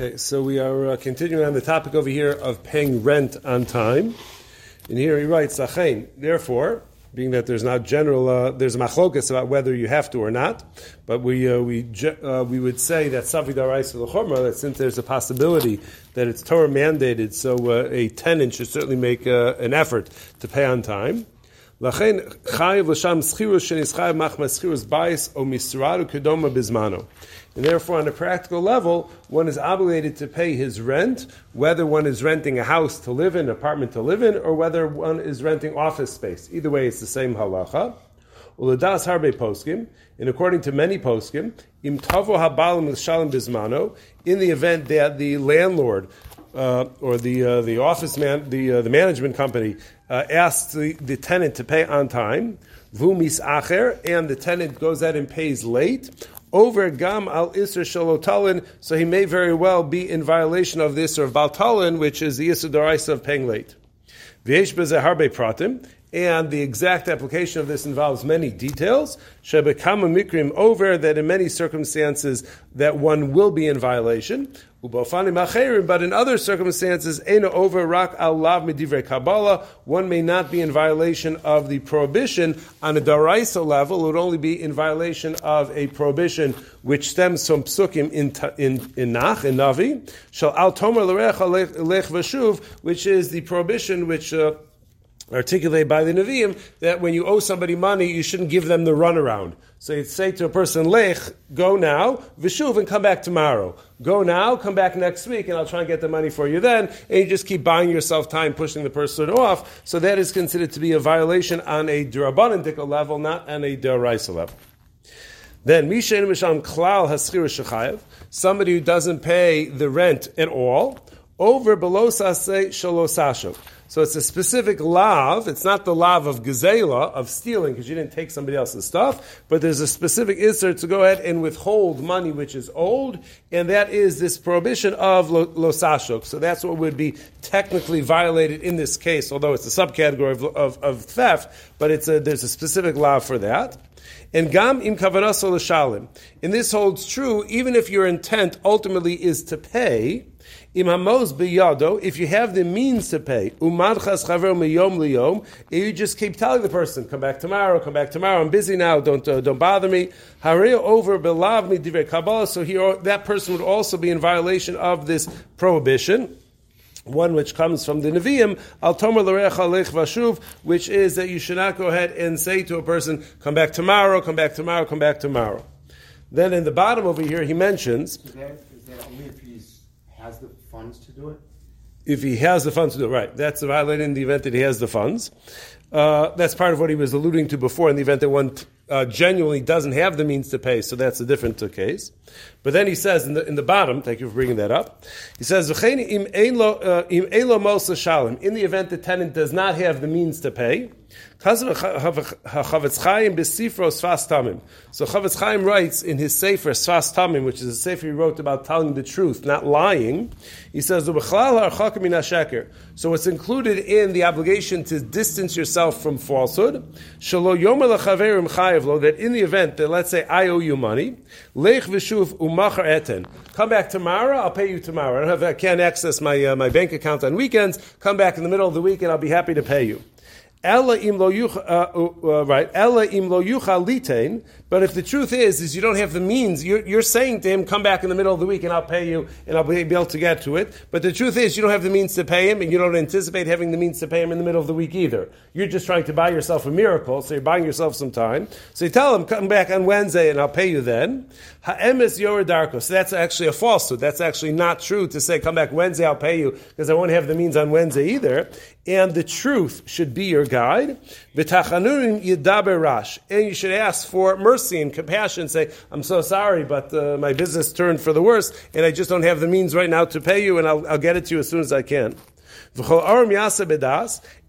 Okay, so we are uh, continuing on the topic over here of paying rent on time. And here he writes, therefore, being that there's not general, uh, there's a machlokas about whether you have to or not, but we uh, we uh, we would say that savi that since there's a possibility that it's Torah mandated, so uh, a tenant should certainly make uh, an effort to pay on time. Bizmano. And therefore, on a practical level, one is obligated to pay his rent, whether one is renting a house to live in, apartment to live in, or whether one is renting office space. Either way, it's the same halacha. Uladas harbe poskim, and according to many poskim, im tavo habalim l'shalim bizmano, in the event that the landlord uh, or the uh, the office man, the uh, the management company uh, asks the, the tenant to pay on time, vumis acher, and the tenant goes out and pays late, over gam al isra shalotalin, so he may very well be in violation of this or baltalin, which is the isra of paying late. V'yesh harbe pratim, and the exact application of this involves many details. Shebekama mikrim over that in many circumstances that one will be in violation. But in other circumstances, ena over rak al lav medivrei kabbalah, one may not be in violation of the prohibition on a daraisa level. It would only be in violation of a prohibition which stems from psukim in in, in Nach in Navi. Shal al tomer lech vashuv, which is the prohibition which. Uh, articulated by the Nevi'im that when you owe somebody money, you shouldn't give them the runaround. So you'd say to a person, Lech, go now, Vishuv, and come back tomorrow. Go now, come back next week, and I'll try and get the money for you then. And you just keep buying yourself time, pushing the person off. So that is considered to be a violation on a Durabanandika level, not on a Duraisa level. Then, Mishen Misham Klal Haschir Shechayev, somebody who doesn't pay the rent at all, over below Sase Shalosashov. So it's a specific lav. It's not the lav of gazela, of stealing, because you didn't take somebody else's stuff, but there's a specific isser to go ahead and withhold money which is old, and that is this prohibition of losashok. So that's what would be technically violated in this case, although it's a subcategory of, of, of theft, but it's a, there's a specific lav for that. And gam im kavanaso l'shalim. And this holds true even if your intent ultimately is to pay, Imamos biyado, if you have the means to pay, umadchas chaver miyom liyom, you just keep telling the person, come back tomorrow, come back tomorrow, I'm busy now, don't, uh, don't bother me. Over belav mi divrei kabbalah, so here, that person would also be in violation of this prohibition one which comes from the Nevi'im, al tomer lech vashuv, which is that you should not go ahead and say to a person, come back tomorrow, come back tomorrow, come back tomorrow. Then in the bottom over here, he mentions. Is that, is that he has the funds to do it? If he has the funds to do it, right. That's violated in the event that he has the funds. Uh, that's part of what he was alluding to before in the event that one uh, genuinely doesn't have the means to pay, so that's a different uh, case. But then he says in the, in the bottom, thank you for bringing that up, he says, uh, in the event the tenant does not have the means to pay, so Chofetz Chaim writes in his Sefer Sfas Tamim, which is a Sefer he wrote about telling the truth, not lying. He says, So it's included in the obligation to distance yourself from falsehood. That in the event that, let's say, I owe you money, Come back tomorrow, I'll pay you tomorrow. I, don't have, I can't access my, uh, my bank account on weekends. Come back in the middle of the week and I'll be happy to pay you. Ella im lo yucha, uh, uh, right? Ella im lo litain. But if the truth is, is you don't have the means, you're, you're, saying to him, come back in the middle of the week and I'll pay you and I'll be able to get to it. But the truth is, you don't have the means to pay him and you don't anticipate having the means to pay him in the middle of the week either. You're just trying to buy yourself a miracle, so you're buying yourself some time. So you tell him, come back on Wednesday and I'll pay you then. Ha'emes yoredarko. So that's actually a falsehood. That's actually not true to say, come back Wednesday, I'll pay you, because I won't have the means on Wednesday either. And the truth should be your guide. V'tachanurim rash. And you should ask for mercy and compassion. Say, I'm so sorry, but uh, my business turned for the worse, and I just don't have the means right now to pay you, and I'll, I'll get it to you as soon as I can.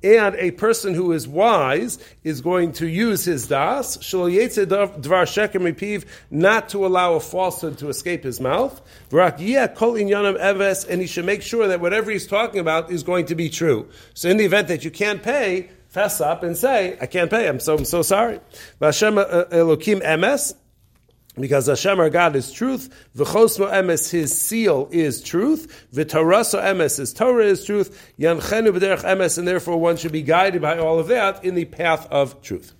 And a person who is wise is going to use his das, not to allow a falsehood to escape his mouth. And he should make sure that whatever he's talking about is going to be true. So in the event that you can't pay, fess up and say, I can't pay, I'm so, I'm so sorry. Uh, uh, Elokim emes, Because Hashem our God is truth, v'chosmo emes His seal is truth, v'toraso emes His Torah is truth, yanchenu b'derech emes, and therefore one should be guided by all of that in the path of truth.